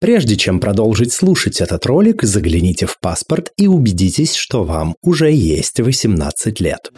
Прежде чем продолжить слушать этот ролик, загляните в паспорт и убедитесь, что вам уже есть 18 лет.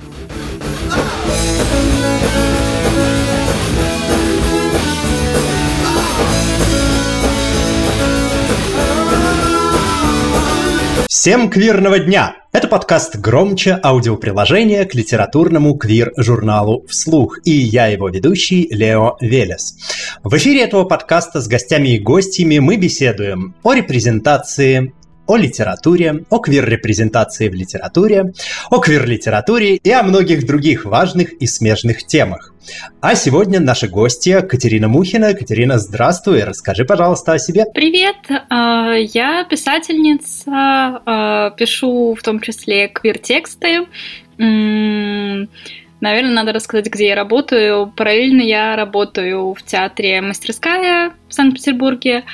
Всем квирного дня! Это подкаст «Громче» аудиоприложение к литературному квир-журналу «Вслух» и я его ведущий Лео Велес. В эфире этого подкаста с гостями и гостями мы беседуем о репрезентации, о литературе, о квир-репрезентации в литературе, о квир-литературе и о многих других важных и смежных темах. А сегодня наша гостья Катерина Мухина. Катерина, здравствуй, расскажи, пожалуйста, о себе. Привет, а, я писательница, а, пишу в том числе квир-тексты. Наверное, надо рассказать, где я работаю. Параллельно я работаю в театре «Мастерская» в Санкт-Петербурге,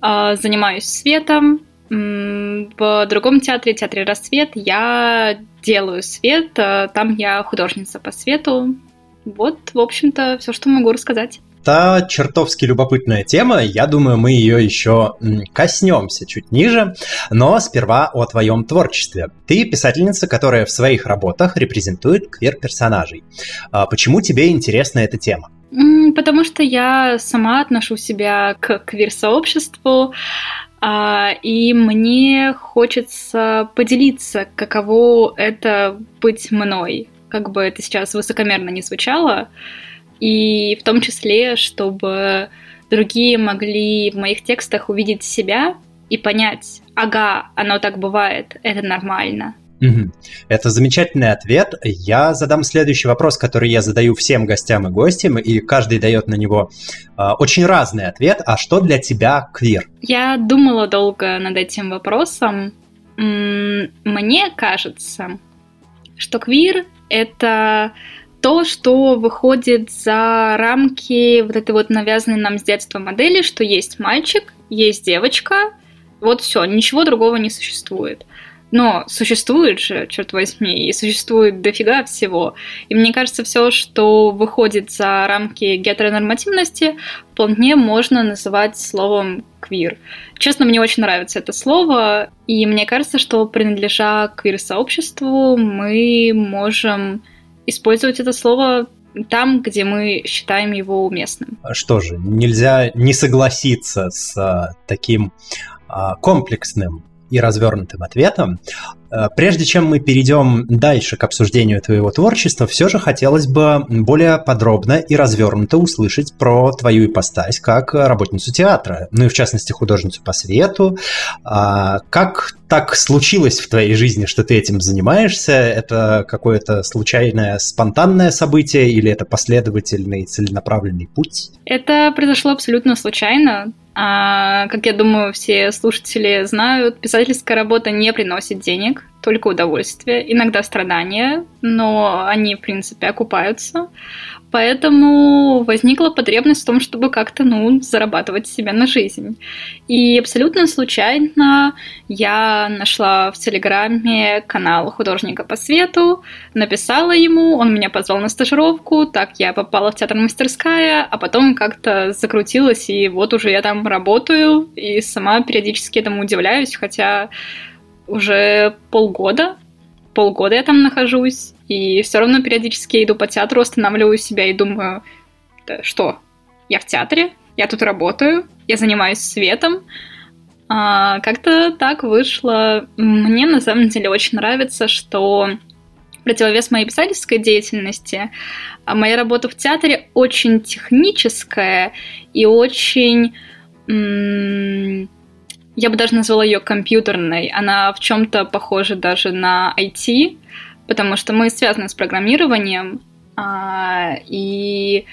а, занимаюсь светом, в другом театре, театре «Рассвет», я делаю свет, там я художница по свету. Вот, в общем-то, все, что могу рассказать. Это чертовски любопытная тема, я думаю, мы ее еще коснемся чуть ниже, но сперва о твоем творчестве. Ты писательница, которая в своих работах репрезентует квир-персонажей. А почему тебе интересна эта тема? Потому что я сама отношу себя к квир-сообществу, и мне хочется поделиться, каково это быть мной, как бы это сейчас высокомерно не звучало, и в том числе, чтобы другие могли в моих текстах увидеть себя и понять, ага, оно так бывает, это нормально. Это замечательный ответ. Я задам следующий вопрос, который я задаю всем гостям и гостям, и каждый дает на него э, очень разный ответ. А что для тебя квир? Я думала долго над этим вопросом. Мне кажется, что квир — это то, что выходит за рамки вот этой вот навязанной нам с детства модели, что есть мальчик, есть девочка, вот все, ничего другого не существует. Но существует же, черт возьми, и существует дофига всего. И мне кажется, все, что выходит за рамки гетеронормативности, вполне можно называть словом квир. Честно, мне очень нравится это слово, и мне кажется, что принадлежа квир-сообществу, мы можем использовать это слово там, где мы считаем его уместным. Что же, нельзя не согласиться с а, таким а, комплексным и развернутым ответом. Э, прежде чем мы перейдем дальше к обсуждению твоего творчества, все же хотелось бы более подробно и развернуто услышать про твою ипостась как работницу театра, ну и в частности художницу по свету. А, как так случилось в твоей жизни, что ты этим занимаешься? Это какое-то случайное, спонтанное событие или это последовательный, целенаправленный путь? Это произошло абсолютно случайно. А, как я думаю, все слушатели знают, писательская работа не приносит денег, только удовольствие, иногда страдания, но они, в принципе, окупаются. Поэтому возникла потребность в том, чтобы как-то, ну, зарабатывать себе на жизнь. И абсолютно случайно я нашла в Телеграме канал художника по свету, написала ему, он меня позвал на стажировку, так я попала в театр мастерская, а потом как-то закрутилась, и вот уже я там работаю, и сама периодически этому удивляюсь, хотя уже полгода, полгода я там нахожусь, и все равно периодически иду по театру, останавливаю себя и думаю, да, что, я в театре, я тут работаю, я занимаюсь светом. А, как-то так вышло. Мне на самом деле очень нравится, что противовес моей писательской деятельности, а моя работа в театре очень техническая и очень я бы даже назвала ее компьютерной. Она в чем-то похожа даже на IT, потому что мы связаны с программированием, а, и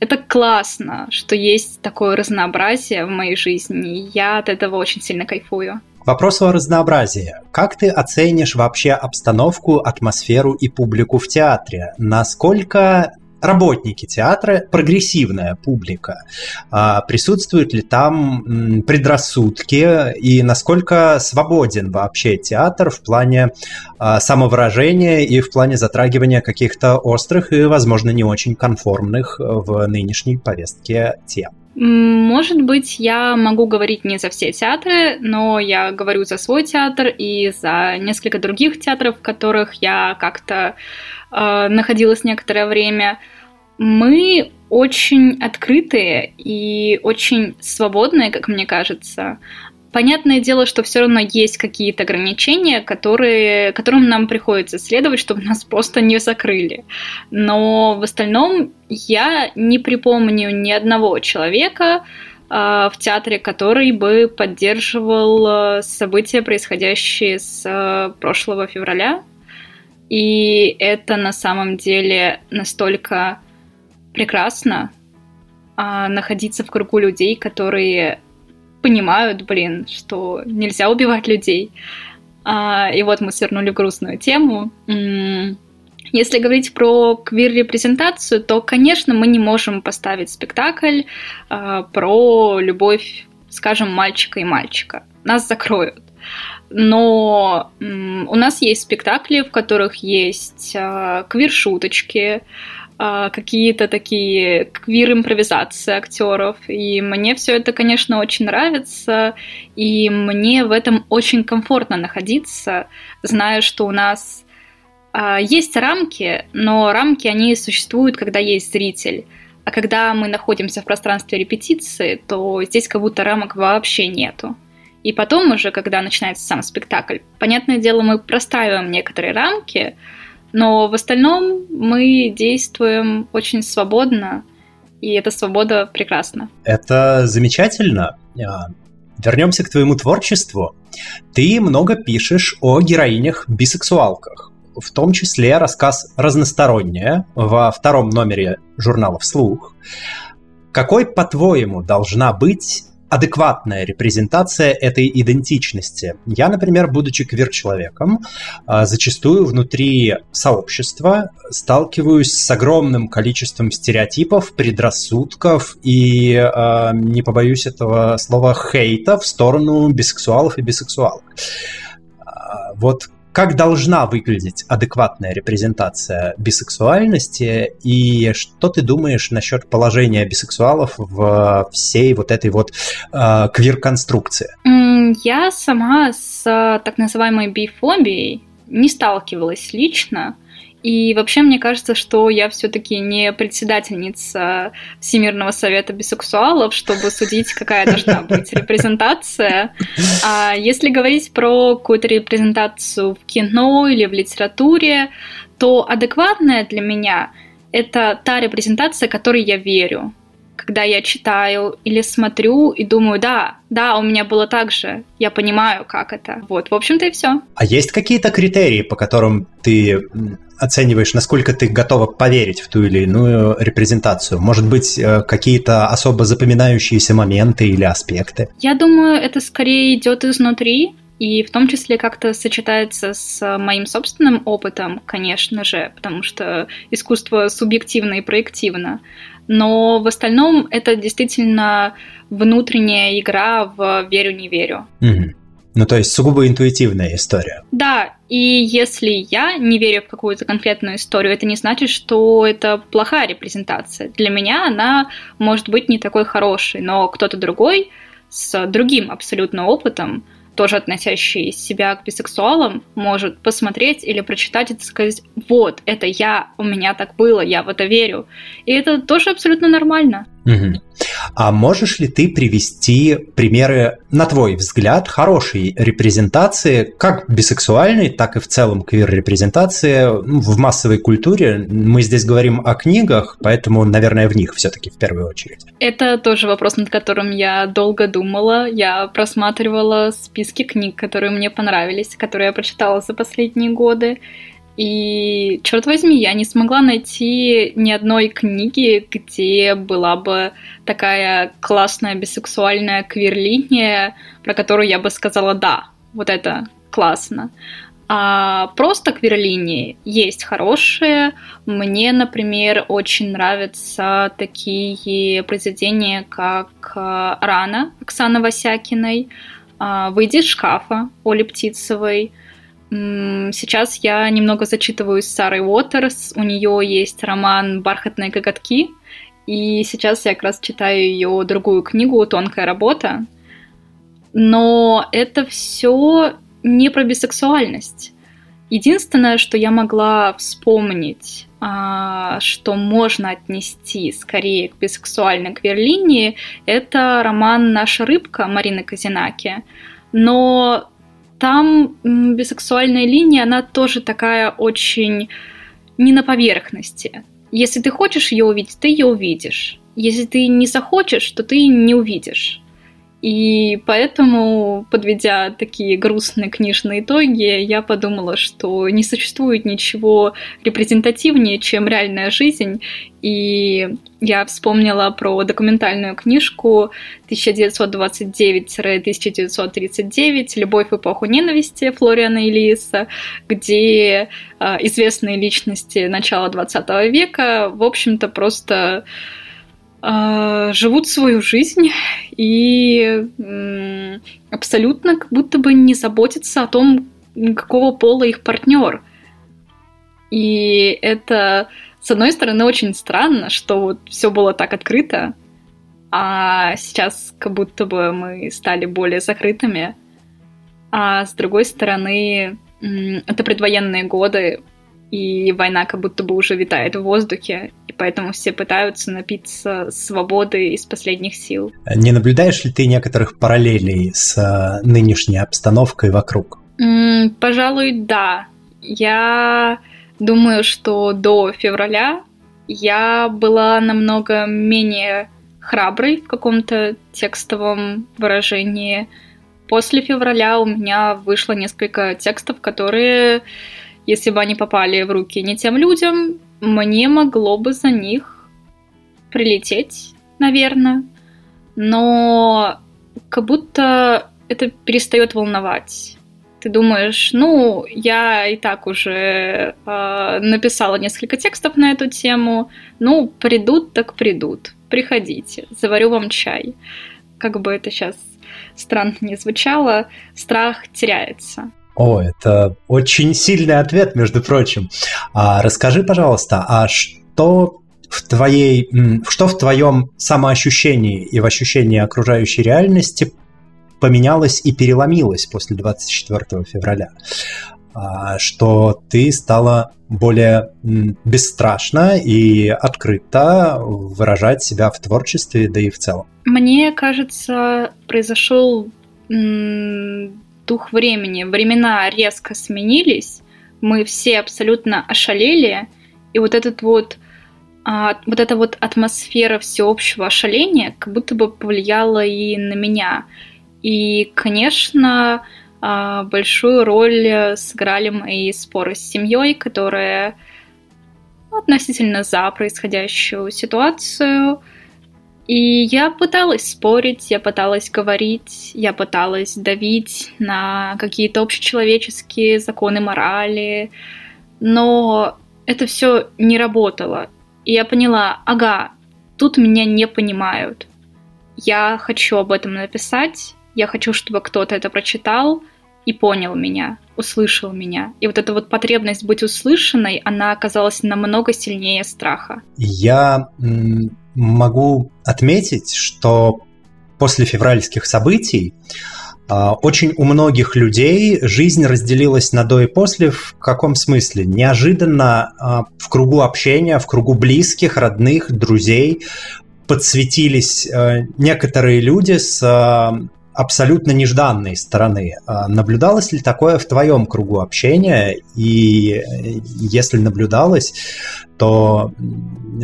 это классно, что есть такое разнообразие в моей жизни. Я от этого очень сильно кайфую. Вопрос о разнообразии. Как ты оценишь вообще обстановку, атмосферу и публику в театре? Насколько работники театра, прогрессивная публика. А присутствуют ли там предрассудки и насколько свободен вообще театр в плане а, самовыражения и в плане затрагивания каких-то острых и, возможно, не очень конформных в нынешней повестке тем? Может быть, я могу говорить не за все театры, но я говорю за свой театр и за несколько других театров, в которых я как-то э, находилась некоторое время. Мы очень открытые и очень свободные, как мне кажется. Понятное дело, что все равно есть какие-то ограничения, которые, которым нам приходится следовать, чтобы нас просто не закрыли. Но в остальном я не припомню ни одного человека э, в театре, который бы поддерживал э, события, происходящие с э, прошлого февраля. И это на самом деле настолько прекрасно а, находиться в кругу людей, которые понимают, блин, что нельзя убивать людей. А, и вот мы свернули в грустную тему. Если говорить про квир-репрезентацию, то, конечно, мы не можем поставить спектакль а, про любовь, скажем, мальчика и мальчика. Нас закроют. Но у нас есть спектакли, в которых есть а, квир-шуточки, а, какие-то такие квир-импровизации актеров. И мне все это, конечно, очень нравится. И мне в этом очень комфортно находиться, зная, что у нас а, есть рамки, но рамки, они существуют, когда есть зритель. А когда мы находимся в пространстве репетиции, то здесь как будто рамок вообще нету. И потом уже, когда начинается сам спектакль, понятное дело, мы простраиваем некоторые рамки, но в остальном мы действуем очень свободно, и эта свобода прекрасна. Это замечательно. А, вернемся к твоему творчеству. Ты много пишешь о героинях-бисексуалках. В том числе рассказ «Разносторонняя» во втором номере журнала «Вслух». Какой, по-твоему, должна быть адекватная репрезентация этой идентичности. Я, например, будучи квир-человеком, а, зачастую внутри сообщества сталкиваюсь с огромным количеством стереотипов, предрассудков и, а, не побоюсь этого слова, хейта в сторону бисексуалов и бисексуалок. А, вот как должна выглядеть адекватная репрезентация бисексуальности и что ты думаешь насчет положения бисексуалов в всей вот этой вот э, квир-конструкции? Я сама с так называемой бифобией не сталкивалась лично, и вообще мне кажется, что я все-таки не председательница Всемирного совета бисексуалов, чтобы судить, какая должна быть репрезентация. А если говорить про какую-то репрезентацию в кино или в литературе, то адекватная для меня это та репрезентация, которой я верю когда я читаю или смотрю и думаю, да, да, у меня было так же, я понимаю, как это. Вот, в общем-то и все. А есть какие-то критерии, по которым ты оцениваешь, насколько ты готова поверить в ту или иную репрезентацию? Может быть, э, какие-то особо запоминающиеся моменты или аспекты? Я думаю, это скорее идет изнутри, и в том числе как-то сочетается с моим собственным опытом, конечно же, потому что искусство субъективно и проективно но в остальном это действительно внутренняя игра в верю-не верю. Угу. Ну, то есть сугубо интуитивная история. Да, и если я не верю в какую-то конкретную историю, это не значит, что это плохая репрезентация. Для меня она может быть не такой хорошей, но кто-то другой с другим абсолютно опытом тоже относящий себя к бисексуалам, может посмотреть или прочитать и сказать, вот, это я, у меня так было, я в это верю. И это тоже абсолютно нормально. Угу. А можешь ли ты привести примеры, на твой взгляд, хорошей репрезентации, как бисексуальной, так и в целом квир-репрезентации ну, в массовой культуре? Мы здесь говорим о книгах, поэтому, наверное, в них все-таки в первую очередь. Это тоже вопрос, над которым я долго думала. Я просматривала списки книг, которые мне понравились, которые я прочитала за последние годы. И, черт возьми, я не смогла найти ни одной книги, где была бы такая классная бисексуальная квир-линия, про которую я бы сказала «да, вот это классно». А просто квир-линии есть хорошие. Мне, например, очень нравятся такие произведения, как э, «Рана» Оксаны Васякиной, а, «Выйди из шкафа» Оли Птицевой – Сейчас я немного зачитываюсь с Сарой Уотерс. У нее есть роман «Бархатные коготки», И сейчас я как раз читаю ее другую книгу «Тонкая работа». Но это все не про бисексуальность. Единственное, что я могла вспомнить, а, что можно отнести скорее к бисексуальной кверлинии, это роман «Наша рыбка» Марины Казинаки. Но там бисексуальная линия, она тоже такая очень не на поверхности. Если ты хочешь ее увидеть, ты ее увидишь. Если ты не захочешь, то ты не увидишь. И поэтому, подведя такие грустные книжные итоги, я подумала, что не существует ничего репрезентативнее, чем реальная жизнь. И я вспомнила про документальную книжку 1929-1939 «Любовь в эпоху ненависти» Флориана Ильиса, где э, известные личности начала 20 века, в общем-то, просто живут свою жизнь и абсолютно как будто бы не заботятся о том, какого пола их партнер. И это, с одной стороны, очень странно, что вот все было так открыто, а сейчас как будто бы мы стали более закрытыми. А с другой стороны, это предвоенные годы, и война как будто бы уже витает в воздухе, и поэтому все пытаются напиться свободы из последних сил. Не наблюдаешь ли ты некоторых параллелей с э, нынешней обстановкой вокруг? Mm, пожалуй, да. Я думаю, что до февраля я была намного менее храброй в каком-то текстовом выражении. После февраля у меня вышло несколько текстов, которые если бы они попали в руки не тем людям, мне могло бы за них прилететь, наверное. Но как будто это перестает волновать. Ты думаешь, ну, я и так уже э, написала несколько текстов на эту тему. Ну, придут, так придут. Приходите, заварю вам чай. Как бы это сейчас странно не звучало, страх теряется. О, это очень сильный ответ, между прочим. А, расскажи, пожалуйста, а что в твоей, что в твоем самоощущении и в ощущении окружающей реальности поменялось и переломилось после 24 февраля? А, что ты стала более бесстрашно и открыто выражать себя в творчестве, да и в целом? Мне кажется, произошел дух времени. Времена резко сменились, мы все абсолютно ошалели, и вот этот вот а, вот эта вот атмосфера всеобщего ошаления как будто бы повлияла и на меня. И, конечно, а, большую роль сыграли мои споры с семьей, которые относительно за происходящую ситуацию – и я пыталась спорить, я пыталась говорить, я пыталась давить на какие-то общечеловеческие законы морали, но это все не работало. И я поняла, ага, тут меня не понимают. Я хочу об этом написать, я хочу, чтобы кто-то это прочитал и понял меня, услышал меня. И вот эта вот потребность быть услышанной, она оказалась намного сильнее страха. Я могу отметить, что после февральских событий а, очень у многих людей жизнь разделилась на до и после. В каком смысле? Неожиданно а, в кругу общения, в кругу близких, родных, друзей подсветились а, некоторые люди с абсолютно нежданной стороны. Наблюдалось ли такое в твоем кругу общения? И если наблюдалось, то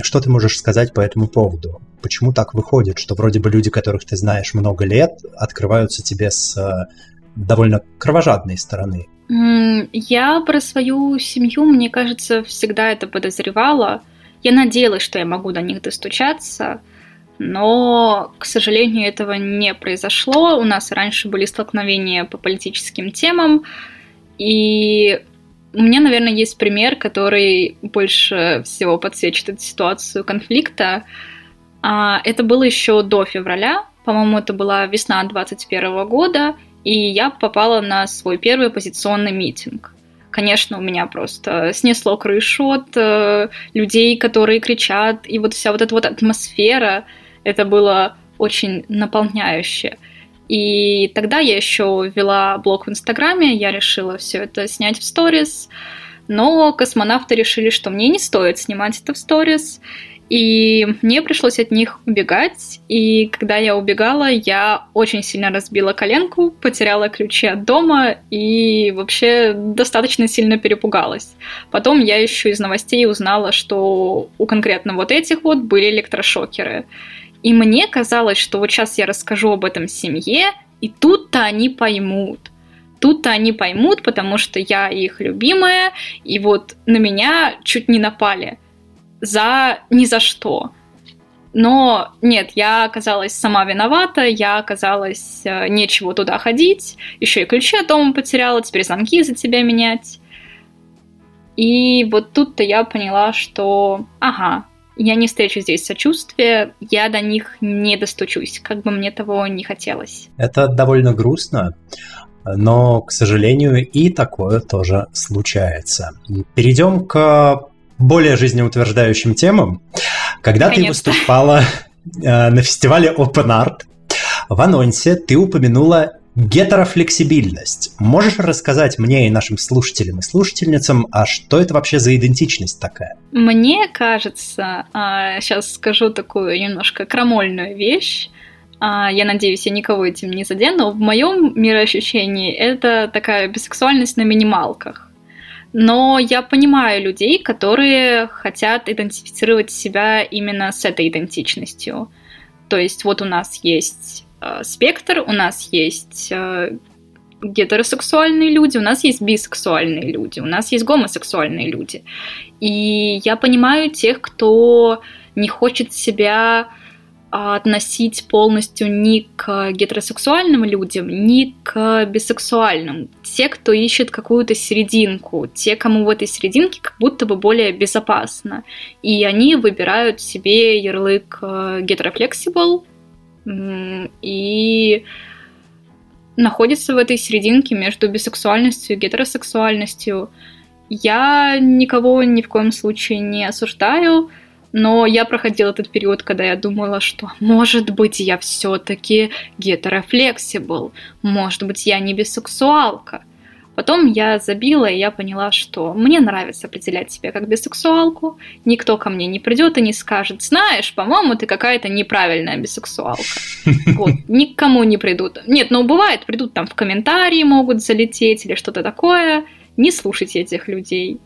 что ты можешь сказать по этому поводу? Почему так выходит, что вроде бы люди, которых ты знаешь много лет, открываются тебе с э, довольно кровожадной стороны? Я про свою семью, мне кажется, всегда это подозревала. Я надеялась, что я могу до них достучаться, но, к сожалению, этого не произошло. У нас раньше были столкновения по политическим темам, и у меня, наверное, есть пример, который больше всего подсвечит эту ситуацию конфликта. А, это было еще до февраля, по-моему, это была весна 2021 года, и я попала на свой первый оппозиционный митинг. конечно, у меня просто снесло крышу от э, людей, которые кричат, и вот вся вот эта вот атмосфера, это было очень наполняюще. И тогда я еще вела блог в Инстаграме, я решила все это снять в сторис, но космонавты решили, что мне не стоит снимать это в сторис, и мне пришлось от них убегать. И когда я убегала, я очень сильно разбила коленку, потеряла ключи от дома и вообще достаточно сильно перепугалась. Потом я еще из новостей узнала, что у конкретно вот этих вот были электрошокеры. И мне казалось, что вот сейчас я расскажу об этом семье, и тут-то они поймут. Тут-то они поймут, потому что я их любимая, и вот на меня чуть не напали – за ни за что. Но нет, я оказалась сама виновата, я оказалась э, нечего туда ходить, еще и ключи от дома потеряла, теперь замки за тебя менять. И вот тут-то я поняла, что ага, я не встречу здесь сочувствия, я до них не достучусь, как бы мне того не хотелось. Это довольно грустно, но, к сожалению, и такое тоже случается. Перейдем к более жизнеутверждающим темам. Когда ты выступала э, на фестивале Open Art, в анонсе ты упомянула гетерофлексибильность. Можешь рассказать мне и нашим слушателям и слушательницам, а что это вообще за идентичность такая? Мне кажется, сейчас а, скажу такую немножко крамольную вещь, а, я надеюсь, я никого этим не задену. В моем мироощущении это такая бисексуальность на минималках. Но я понимаю людей, которые хотят идентифицировать себя именно с этой идентичностью. То есть вот у нас есть э, спектр, у нас есть э, гетеросексуальные люди, у нас есть бисексуальные люди, у нас есть гомосексуальные люди. И я понимаю тех, кто не хочет себя относить полностью ни к гетеросексуальным людям, ни к бисексуальным. Те, кто ищет какую-то серединку, те, кому в этой серединке как будто бы более безопасно. И они выбирают себе ярлык э, гетерофлексибл и находятся в этой серединке между бисексуальностью и гетеросексуальностью. Я никого ни в коем случае не осуждаю, но я проходила этот период, когда я думала, что, может быть, я все-таки гетерофлексибл, может быть, я не бисексуалка. Потом я забила, и я поняла, что мне нравится определять себя как бисексуалку. Никто ко мне не придет и не скажет, знаешь, по-моему, ты какая-то неправильная бисексуалка. Вот, никому не придут. Нет, ну бывает, придут там в комментарии, могут залететь или что-то такое. Не слушайте этих людей.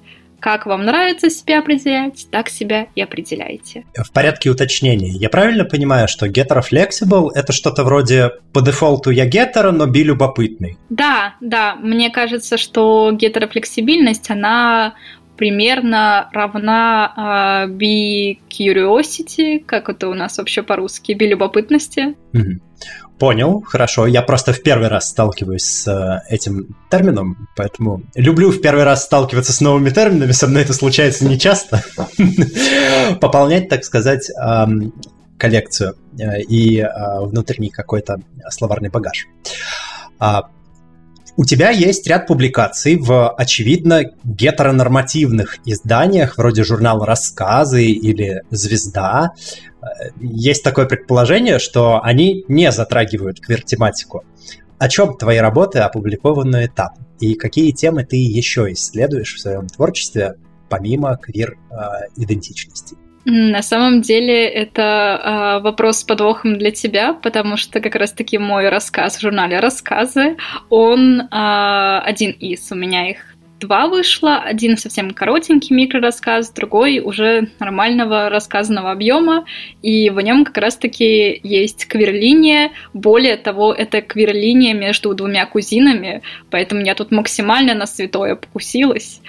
Как вам нравится себя определять, так себя и определяйте. В порядке уточнений. Я правильно понимаю, что гетерофлексибл — это что-то вроде по дефолту я гетеро, но би любопытный? Да, да. Мне кажется, что гетерофлексибильность, она примерно равна uh, be curiosity, как это у нас вообще по-русски, be любопытности. Угу. Понял, хорошо. Я просто в первый раз сталкиваюсь с э, этим термином, поэтому люблю в первый раз сталкиваться с новыми терминами, со мной это случается нечасто. Пополнять, так сказать, коллекцию э, и э, внутренний какой-то словарный багаж. У тебя есть ряд публикаций в, очевидно, гетеронормативных изданиях, вроде журнала «Рассказы» или «Звезда». Есть такое предположение, что они не затрагивают квир-тематику. О чем твои работы опубликованы там? И какие темы ты еще исследуешь в своем творчестве, помимо квир-идентичности? На самом деле это э, вопрос с подвохом для тебя, потому что как раз-таки мой рассказ в журнале «Рассказы», он э, один из, у меня их два вышло, один совсем коротенький микрорассказ, другой уже нормального рассказанного объема, и в нем как раз-таки есть квирлиния, более того, это квирлиния между двумя кузинами, поэтому я тут максимально на святое покусилась.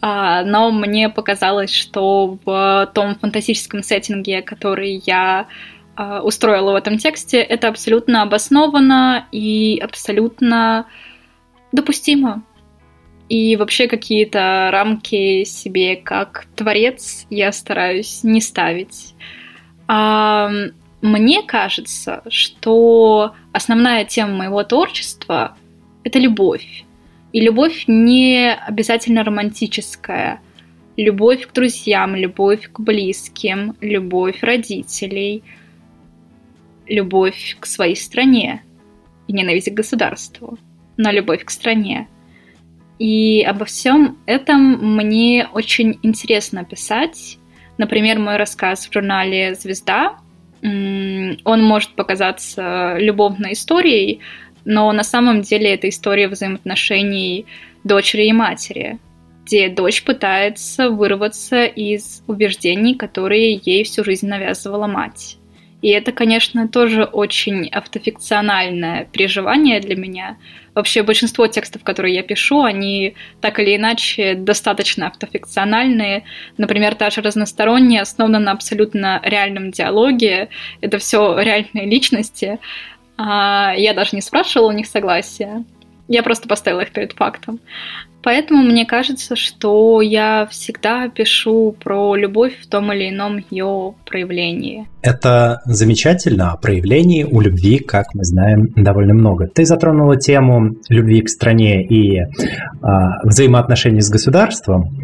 А, но мне показалось, что в том фантастическом сеттинге, который я а, устроила в этом тексте, это абсолютно обосновано и абсолютно допустимо. И вообще какие-то рамки себе как творец я стараюсь не ставить. А, мне кажется, что основная тема моего творчества — это любовь И любовь не обязательно романтическая. Любовь к друзьям, любовь к близким, любовь родителей, любовь к своей стране и ненависть к государству, но любовь к стране. И обо всем этом мне очень интересно писать. Например, мой рассказ в журнале «Звезда», он может показаться любовной историей, но на самом деле это история взаимоотношений дочери и матери, где дочь пытается вырваться из убеждений, которые ей всю жизнь навязывала мать. И это, конечно, тоже очень автофикциональное переживание для меня. Вообще большинство текстов, которые я пишу, они так или иначе достаточно автофикциональные. Например, та же разносторонняя основана на абсолютно реальном диалоге. Это все реальные личности. А, я даже не спрашивала у них согласия. Я просто поставила их перед фактом. Поэтому мне кажется, что я всегда пишу про любовь в том или ином ее проявлении. Это замечательно. О проявлении у любви, как мы знаем, довольно много. Ты затронула тему любви к стране и а, взаимоотношений с государством.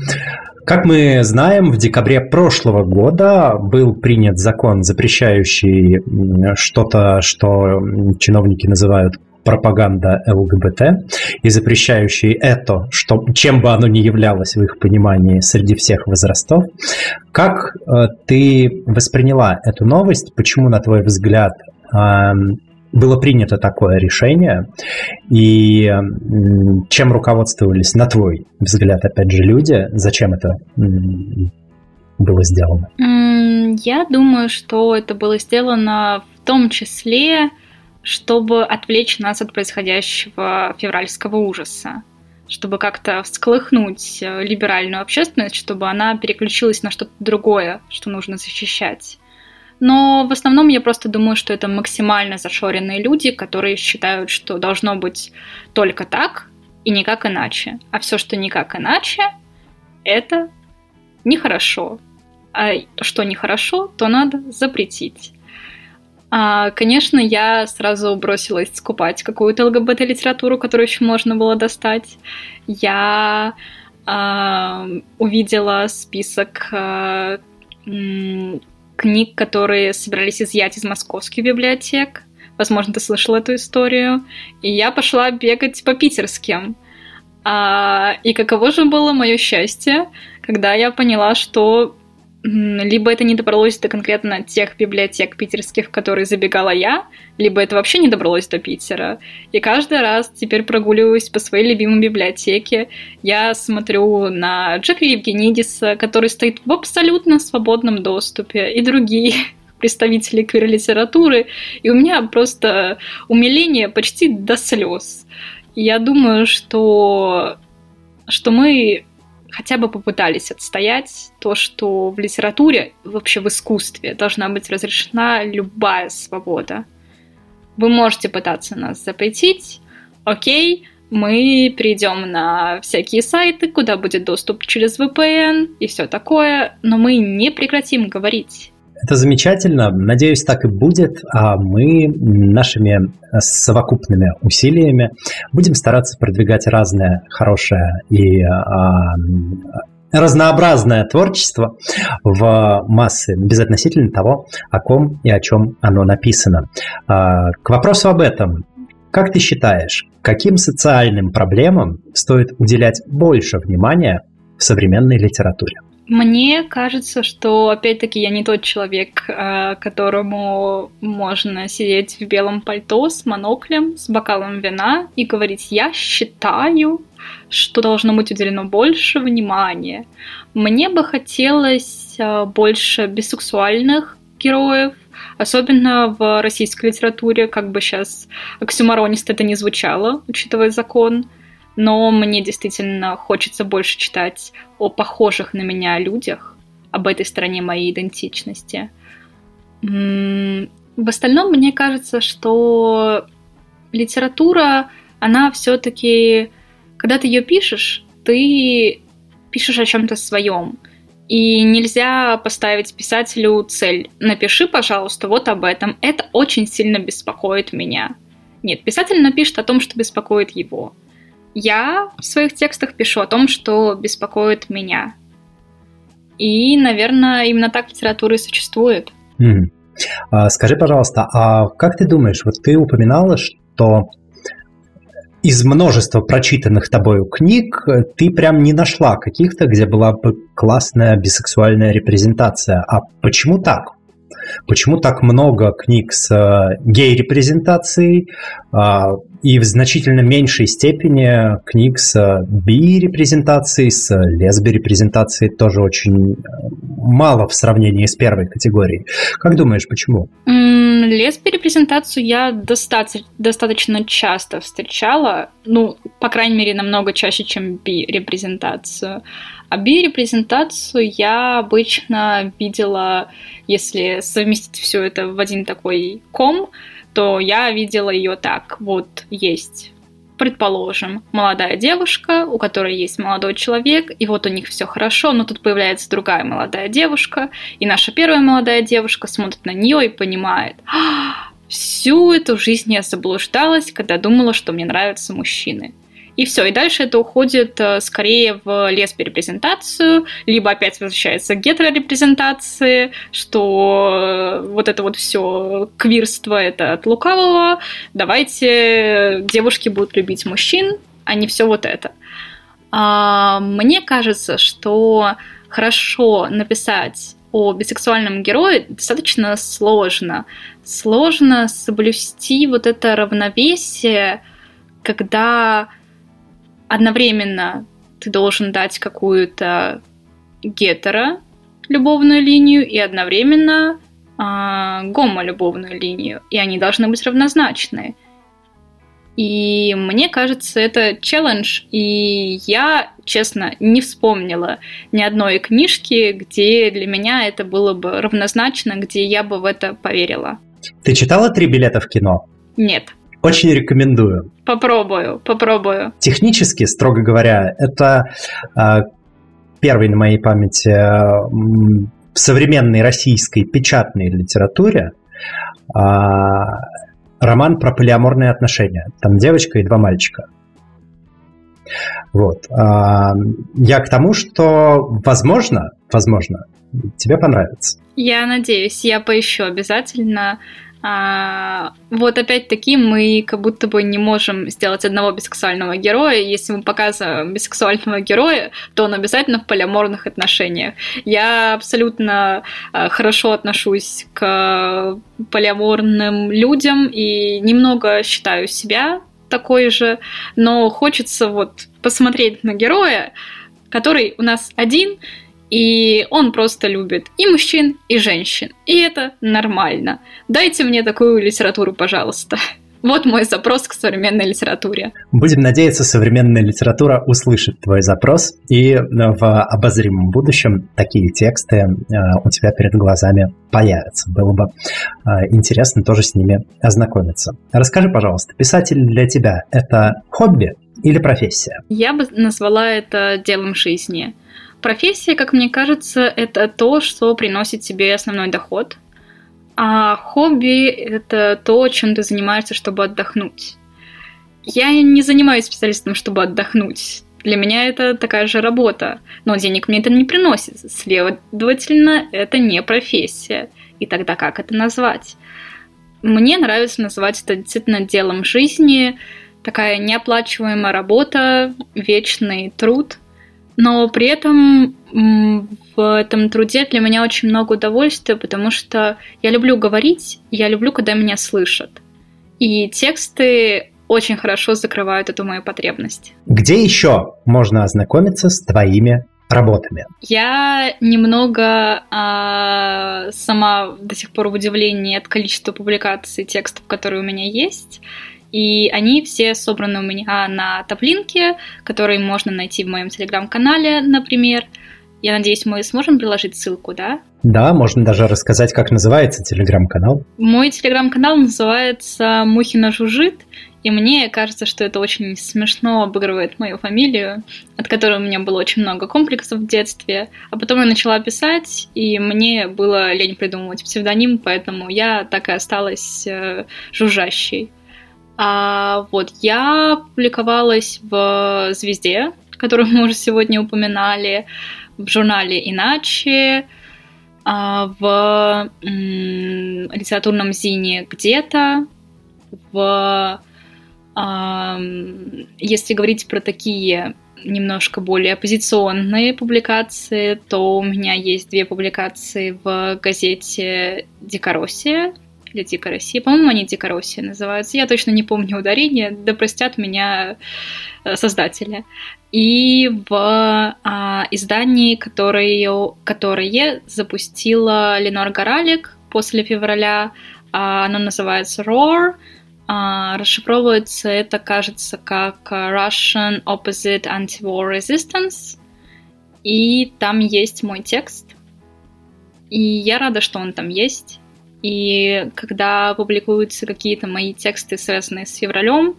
Как мы знаем, в декабре прошлого года был принят закон, запрещающий что-то, что чиновники называют пропаганда ЛГБТ и запрещающий это, что, чем бы оно ни являлось в их понимании среди всех возрастов. Как э, ты восприняла эту новость? Почему, на твой взгляд, э, было принято такое решение, и чем руководствовались, на твой взгляд, опять же, люди, зачем это было сделано? Я думаю, что это было сделано в том числе, чтобы отвлечь нас от происходящего февральского ужаса чтобы как-то всколыхнуть э, либеральную общественность, чтобы она переключилась на что-то другое, что нужно защищать. Но в основном я просто думаю, что это максимально зашоренные люди, которые считают, что должно быть только так и никак иначе. А все, что никак иначе, это нехорошо. А что нехорошо, то надо запретить. А, конечно, я сразу бросилась скупать какую-то ЛГБТ-литературу, которую еще можно было достать. Я а, увидела список а, книг, которые собирались изъять из московских библиотек. Возможно, ты слышал эту историю. И я пошла бегать по питерским. А, и каково же было мое счастье, когда я поняла, что либо это не добралось до конкретно тех библиотек питерских, в которые забегала я, либо это вообще не добралось до Питера. И каждый раз теперь прогуливаюсь по своей любимой библиотеке, я смотрю на Джеффри Евгенидиса, который стоит в абсолютно свободном доступе, и другие представители квир-литературы, и у меня просто умиление почти до слез. Я думаю, что, что мы хотя бы попытались отстоять то, что в литературе, вообще в искусстве должна быть разрешена любая свобода. Вы можете пытаться нас запретить, окей, мы перейдем на всякие сайты, куда будет доступ через VPN и все такое, но мы не прекратим говорить. Это замечательно. Надеюсь, так и будет. А мы нашими совокупными усилиями будем стараться продвигать разное хорошее и а, разнообразное творчество в массы, безотносительно того, о ком и о чем оно написано. А, к вопросу об этом. Как ты считаешь, каким социальным проблемам стоит уделять больше внимания в современной литературе? Мне кажется, что, опять-таки, я не тот человек, э, которому можно сидеть в белом пальто с моноклем, с бокалом вина и говорить «я считаю, что должно быть уделено больше внимания». Мне бы хотелось э, больше бисексуальных героев, особенно в российской литературе, как бы сейчас оксюмаронист это не звучало, учитывая закон – но мне действительно хочется больше читать о похожих на меня людях, об этой стороне моей идентичности. В остальном мне кажется, что литература, она все-таки, когда ты ее пишешь, ты пишешь о чем-то своем. И нельзя поставить писателю цель «напиши, пожалуйста, вот об этом». Это очень сильно беспокоит меня. Нет, писатель напишет о том, что беспокоит его – Я в своих текстах пишу о том, что беспокоит меня. И, наверное, именно так литература и существует. Mm. А, скажи, пожалуйста, а как ты думаешь, вот ты упоминала, что из множества прочитанных тобою книг ты прям не нашла каких-то, где была бы классная бисексуальная репрезентация. А почему так? Почему так много книг с э, гей-репрезентацией а, и в значительно меньшей степени книг с э, би-репрезентацией, с лесби-репрезентацией тоже очень э, мало в сравнении с первой категорией. Как думаешь, почему? Лесби-репрезентацию я достаточно, достаточно часто встречала, ну, по крайней мере, намного чаще, чем би-репрезентацию. А би-репрезентацию я обычно видела, если совместить все это в один такой ком, то я видела ее так. Вот есть предположим, молодая девушка, у которой есть молодой человек, и вот у них все хорошо, но тут появляется другая молодая девушка, и наша первая молодая девушка смотрит на нее и понимает, «А, всю эту жизнь я заблуждалась, когда думала, что мне нравятся мужчины. И все, и дальше это уходит э, скорее в лесби-репрезентацию, либо опять возвращается к гетерорепрезентации, что э, вот это вот все квирство это от лукавого, давайте девушки будут любить мужчин, а не все вот это. А, мне кажется, что хорошо написать о бисексуальном герое достаточно сложно. Сложно соблюсти вот это равновесие, когда одновременно ты должен дать какую-то гетеро любовную линию и одновременно э, гомо-любовную линию. И они должны быть равнозначные. И мне кажется, это челлендж, и я, честно, не вспомнила ни одной книжки, где для меня это было бы равнозначно, где я бы в это поверила. Ты читала «Три билета в кино»? Нет. Очень рекомендую. Попробую, попробую. Технически, строго говоря, это э, первый на моей памяти э, в современной российской печатной литературе э, роман про полиаморные отношения. Там девочка и два мальчика. Вот. Я к тому, что, возможно, возможно, тебе понравится. Я надеюсь, я поищу обязательно. А, вот опять-таки мы как будто бы не можем сделать одного бисексуального героя. Если мы показываем бисексуального героя, то он обязательно в полиаморных отношениях. Я абсолютно а, хорошо отношусь к полиаморным людям и немного считаю себя такой же, но хочется вот посмотреть на героя, который у нас один, и он просто любит и мужчин, и женщин. И это нормально. Дайте мне такую литературу, пожалуйста. Вот мой запрос к современной литературе. Будем надеяться, современная литература услышит твой запрос, и в обозримом будущем такие тексты э, у тебя перед глазами появятся. Было бы э, интересно тоже с ними ознакомиться. Расскажи, пожалуйста, писатель для тебя – это хобби или профессия? Я бы назвала это делом жизни – Профессия, как мне кажется, это то, что приносит тебе основной доход. А хобби – это то, чем ты занимаешься, чтобы отдохнуть. Я не занимаюсь специалистом, чтобы отдохнуть. Для меня это такая же работа, но денег мне это не приносит. Следовательно, это не профессия. И тогда как это назвать? Мне нравится называть это действительно делом жизни, такая неоплачиваемая работа, вечный труд – но при этом в этом труде для меня очень много удовольствия, потому что я люблю говорить, я люблю, когда меня слышат. И тексты очень хорошо закрывают эту мою потребность. Где еще можно ознакомиться с твоими работами? Я немного а, сама до сих пор в удивлении от количества публикаций текстов, которые у меня есть. И они все собраны у меня на таблинке, которые можно найти в моем телеграм-канале, например. Я надеюсь, мы сможем приложить ссылку, да? Да, можно даже рассказать, как называется телеграм-канал. Мой телеграм-канал называется Мухина жужжит, и мне кажется, что это очень смешно обыгрывает мою фамилию, от которой у меня было очень много комплексов в детстве. А потом я начала писать, и мне было лень придумывать псевдоним, поэтому я так и осталась э, жужжащей. А, вот, я публиковалась в «Звезде», которую мы уже сегодня упоминали, в журнале «Иначе», а, в литературном зине «Где-то», в... А, если говорить про такие немножко более оппозиционные публикации, то у меня есть две публикации в газете «Дикороссия», или Россия. По-моему, они Дикая Россия называются. Я точно не помню ударение, да простят меня э, создатели. И в а, издании, которое, которое запустила Ленор Горалик после февраля, а, оно называется Roar, а, расшифровывается это, кажется, как Russian Opposite Anti-War Resistance. И там есть мой текст. И я рада, что он там есть. И когда публикуются какие-то мои тексты, связанные с февралем,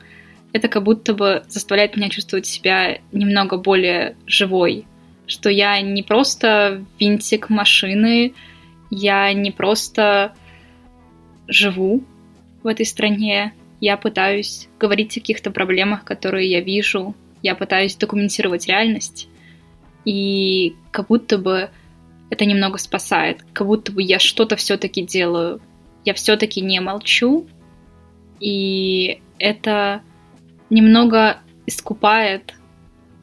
это как будто бы заставляет меня чувствовать себя немного более живой. Что я не просто винтик машины, я не просто живу в этой стране, я пытаюсь говорить о каких-то проблемах, которые я вижу, я пытаюсь документировать реальность, и как будто бы это немного спасает. Как будто бы я что-то все-таки делаю. Я все-таки не молчу. И это немного искупает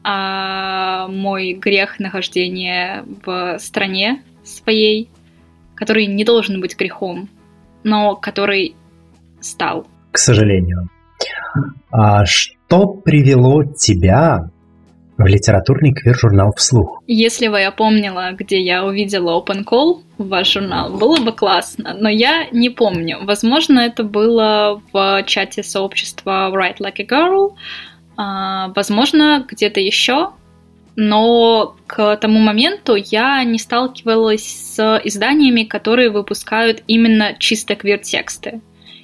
а, мой грех нахождения в стране своей, который не должен быть грехом, но который стал. К сожалению. А что привело тебя в литературный квир-журнал «Вслух». Если бы я помнила, где я увидела Open Call в ваш журнал, было бы классно, но я не помню. Возможно, это было в чате сообщества Write Like a Girl, а, возможно, где-то еще, но к тому моменту я не сталкивалась с изданиями, которые выпускают именно чисто квир-тексты.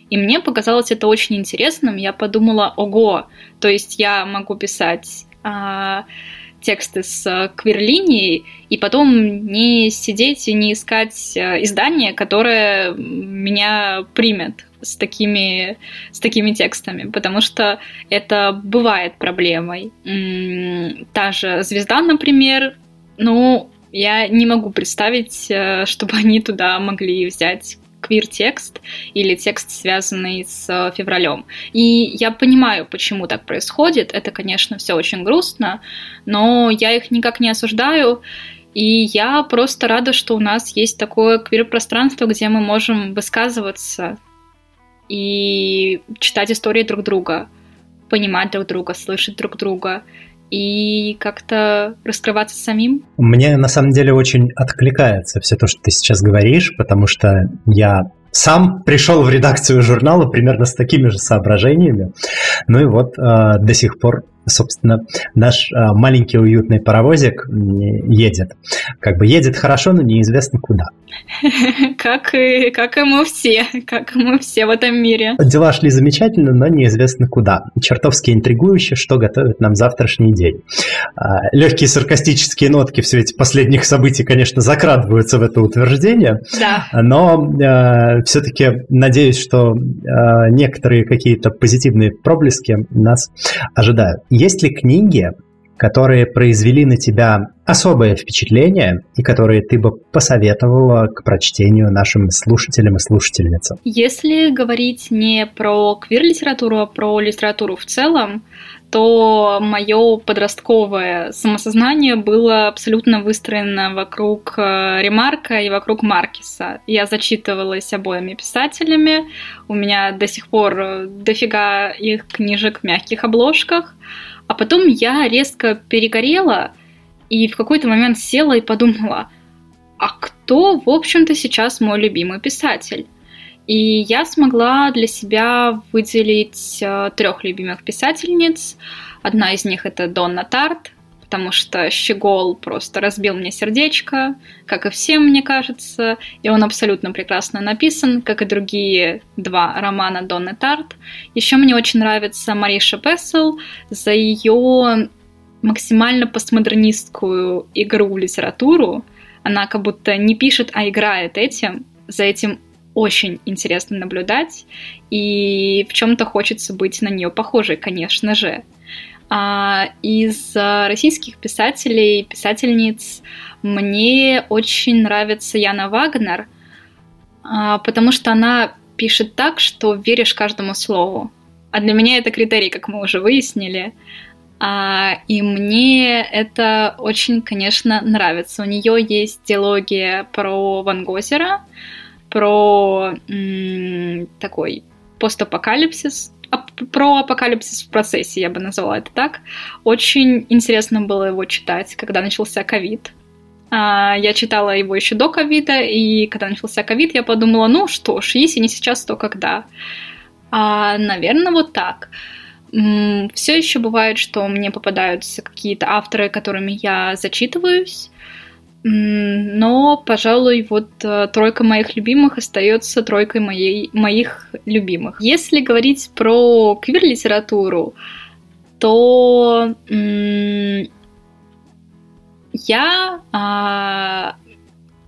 И мне показалось это очень интересным. Я подумала, ого, то есть я могу писать а, тексты с квир-линией, и потом не сидеть и не искать а, издание, которое меня примет с такими, с такими текстами, потому что это бывает проблемой. Та же звезда, например, ну, я не могу представить, э, чтобы они туда могли взять квир-текст или текст, связанный с э, февралем. И я понимаю, почему так происходит. Это, конечно, все очень грустно, но я их никак не осуждаю. И я просто рада, что у нас есть такое квир-пространство, где мы можем высказываться и читать истории друг друга, понимать друг друга, слышать друг друга и как-то раскрываться самим? Мне на самом деле очень откликается все то, что ты сейчас говоришь, потому что я сам пришел в редакцию журнала примерно с такими же соображениями. Ну и вот э, до сих пор собственно, наш а, маленький уютный паровозик едет. Как бы едет хорошо, но неизвестно куда. Как и, как и мы все, как и мы все в этом мире. Дела шли замечательно, но неизвестно куда. Чертовски интригующе, что готовит нам завтрашний день. А, легкие саркастические нотки в свете последних событий, конечно, закрадываются в это утверждение, да. но э, все-таки надеюсь, что э, некоторые какие-то позитивные проблески нас ожидают. Есть ли книги, которые произвели на тебя особое впечатление и которые ты бы посоветовала к прочтению нашим слушателям и слушательницам? Если говорить не про квир-литературу, а про литературу в целом, то мое подростковое самосознание было абсолютно выстроено вокруг э, Ремарка и вокруг Маркиса. Я зачитывалась обоими писателями, у меня до сих пор дофига их книжек в мягких обложках, а потом я резко перегорела и в какой-то момент села и подумала, а кто, в общем-то, сейчас мой любимый писатель? И я смогла для себя выделить э, трех любимых писательниц. Одна из них это Донна Тарт, потому что Щегол просто разбил мне сердечко, как и всем, мне кажется, и он абсолютно прекрасно написан, как и другие два романа Донны Тарт. Еще мне очень нравится Мариша Пессел за ее максимально постмодернистскую игру в литературу. Она как будто не пишет, а играет этим. За этим очень интересно наблюдать, и в чем-то хочется быть на нее похожей, конечно же. А из российских писателей, писательниц мне очень нравится Яна Вагнер, а, потому что она пишет так, что веришь каждому слову. А для меня это критерий, как мы уже выяснили. А, и мне это очень, конечно, нравится. У нее есть диалоги про Ван Гозера, про м- такой постапокалипсис, про апокалипсис в процессе, я бы назвала это так. Очень интересно было его читать, когда начался ковид. А, я читала его еще до ковида, и когда начался ковид, я подумала, ну что ж, если не сейчас, то когда? А, наверное, вот так. Все еще бывает, что мне попадаются какие-то авторы, которыми я зачитываюсь, но, пожалуй, вот э, тройка моих любимых остается тройкой моей, моих любимых. Если говорить про квир-литературу, то я, а,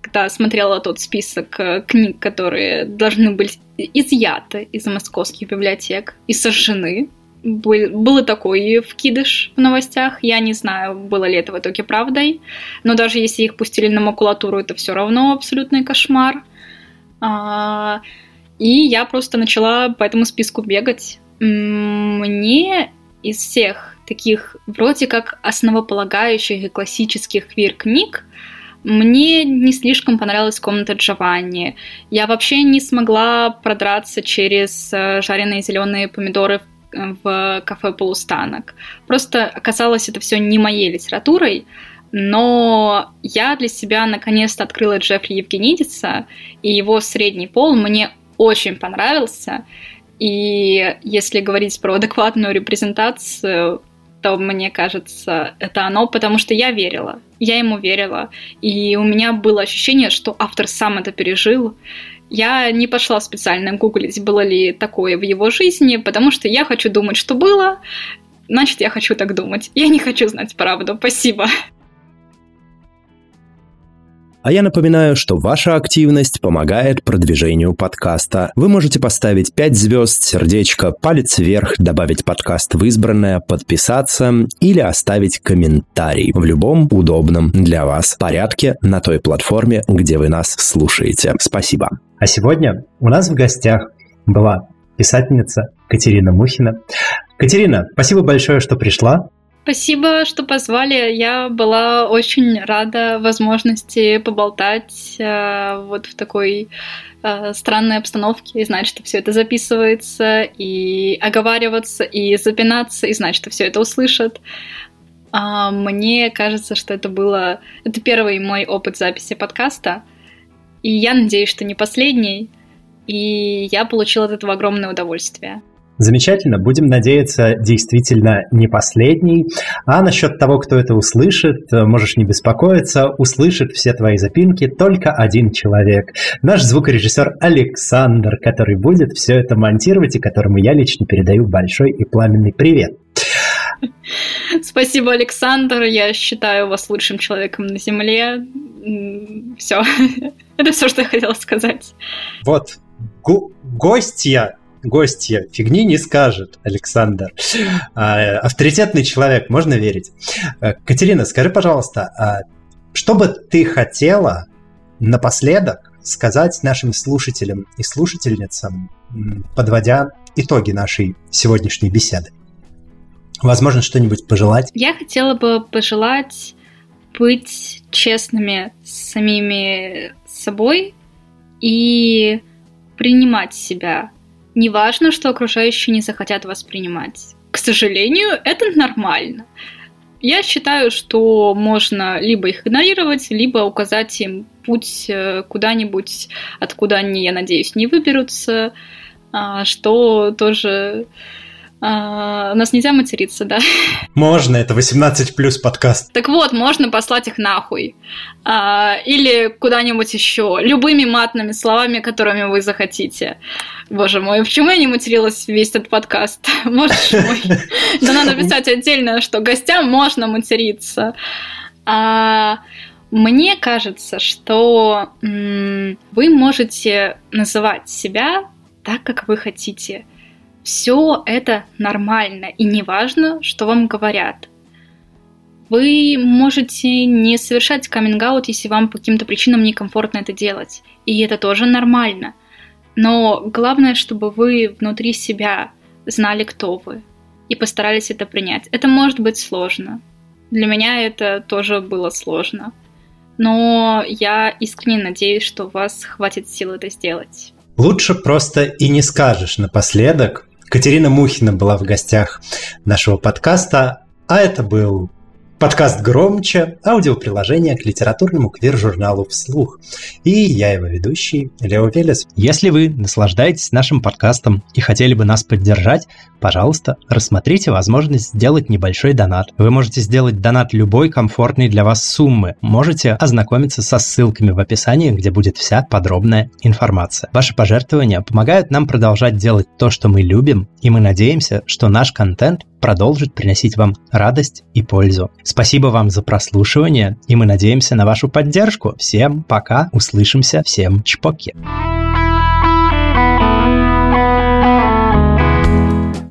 когда смотрела тот список э, книг, которые должны быть изъяты из московских библиотек и сожжены, был, был и такой вкидыш в новостях. Я не знаю, было ли это в итоге правдой. Но даже если их пустили на макулатуру, это все равно абсолютный кошмар. А, и я просто начала по этому списку бегать. Мне из всех таких вроде как основополагающих и классических квир-книг мне не слишком понравилась комната Джованни. Я вообще не смогла продраться через э, жареные зеленые помидоры в кафе «Полустанок». Просто оказалось это все не моей литературой, но я для себя наконец-то открыла Джеффри Евгенидиса, и его «Средний пол» мне очень понравился. И если говорить про адекватную репрезентацию, то мне кажется, это оно, потому что я верила, я ему верила, и у меня было ощущение, что автор сам это пережил, я не пошла специально гуглить, было ли такое в его жизни, потому что я хочу думать, что было, значит, я хочу так думать. Я не хочу знать правду. Спасибо. А я напоминаю, что ваша активность помогает продвижению подкаста. Вы можете поставить 5 звезд, сердечко, палец вверх, добавить подкаст в избранное, подписаться или оставить комментарий в любом удобном для вас порядке на той платформе, где вы нас слушаете. Спасибо. А сегодня у нас в гостях была писательница Катерина Мухина. Катерина, спасибо большое, что пришла. Спасибо, что позвали. Я была очень рада возможности поболтать э, вот в такой э, странной обстановке и знать, что все это записывается, и оговариваться, и запинаться, и знать, что все это услышат. А, мне кажется, что это было... Это первый мой опыт записи подкаста, и я надеюсь, что не последний, и я получила от этого огромное удовольствие. Замечательно. Будем надеяться, действительно не последний. А насчет того, кто это услышит, можешь не беспокоиться. Услышит все твои запинки только один человек. Наш звукорежиссер Александр, который будет все это монтировать и которому я лично передаю большой и пламенный привет. Спасибо, Александр. Я считаю вас лучшим человеком на Земле. Все. Это все, что я хотела сказать. Вот. Го- гостья гостья фигни не скажет, Александр. А, авторитетный человек, можно верить. А, Катерина, скажи, пожалуйста, а что бы ты хотела напоследок сказать нашим слушателям и слушательницам, подводя итоги нашей сегодняшней беседы? Возможно, что-нибудь пожелать? Я хотела бы пожелать быть честными с самими собой и принимать себя Неважно, что окружающие не захотят вас принимать. К сожалению, это нормально. Я считаю, что можно либо их игнорировать, либо указать им путь э, куда-нибудь, откуда они, я надеюсь, не выберутся, а, что тоже а, у нас нельзя материться, да? Можно, это 18 плюс подкаст. Так вот, можно послать их нахуй. А, или куда-нибудь еще. Любыми матными словами, которыми вы захотите. Боже мой, почему я не материлась весь этот подкаст? Можешь мой? Да надо писать отдельно, что гостям можно материться. А, Мне кажется, что м- вы можете называть себя так, как вы хотите. Все это нормально, и не важно, что вам говорят. Вы можете не совершать каминг если вам по каким-то причинам некомфортно это делать. И это тоже нормально. Но главное, чтобы вы внутри себя знали, кто вы, и постарались это принять. Это может быть сложно. Для меня это тоже было сложно. Но я искренне надеюсь, что у вас хватит сил это сделать. Лучше просто и не скажешь напоследок. Катерина Мухина была в гостях нашего подкаста, а это был Подкаст «Громче» – аудиоприложение к литературному квир-журналу «Вслух». И я его ведущий, Лео Велес. Если вы наслаждаетесь нашим подкастом и хотели бы нас поддержать, пожалуйста, рассмотрите возможность сделать небольшой донат. Вы можете сделать донат любой комфортной для вас суммы. Можете ознакомиться со ссылками в описании, где будет вся подробная информация. Ваши пожертвования помогают нам продолжать делать то, что мы любим, и мы надеемся, что наш контент продолжит приносить вам радость и пользу. Спасибо вам за прослушивание, и мы надеемся на вашу поддержку. Всем пока, услышимся, всем чпоки.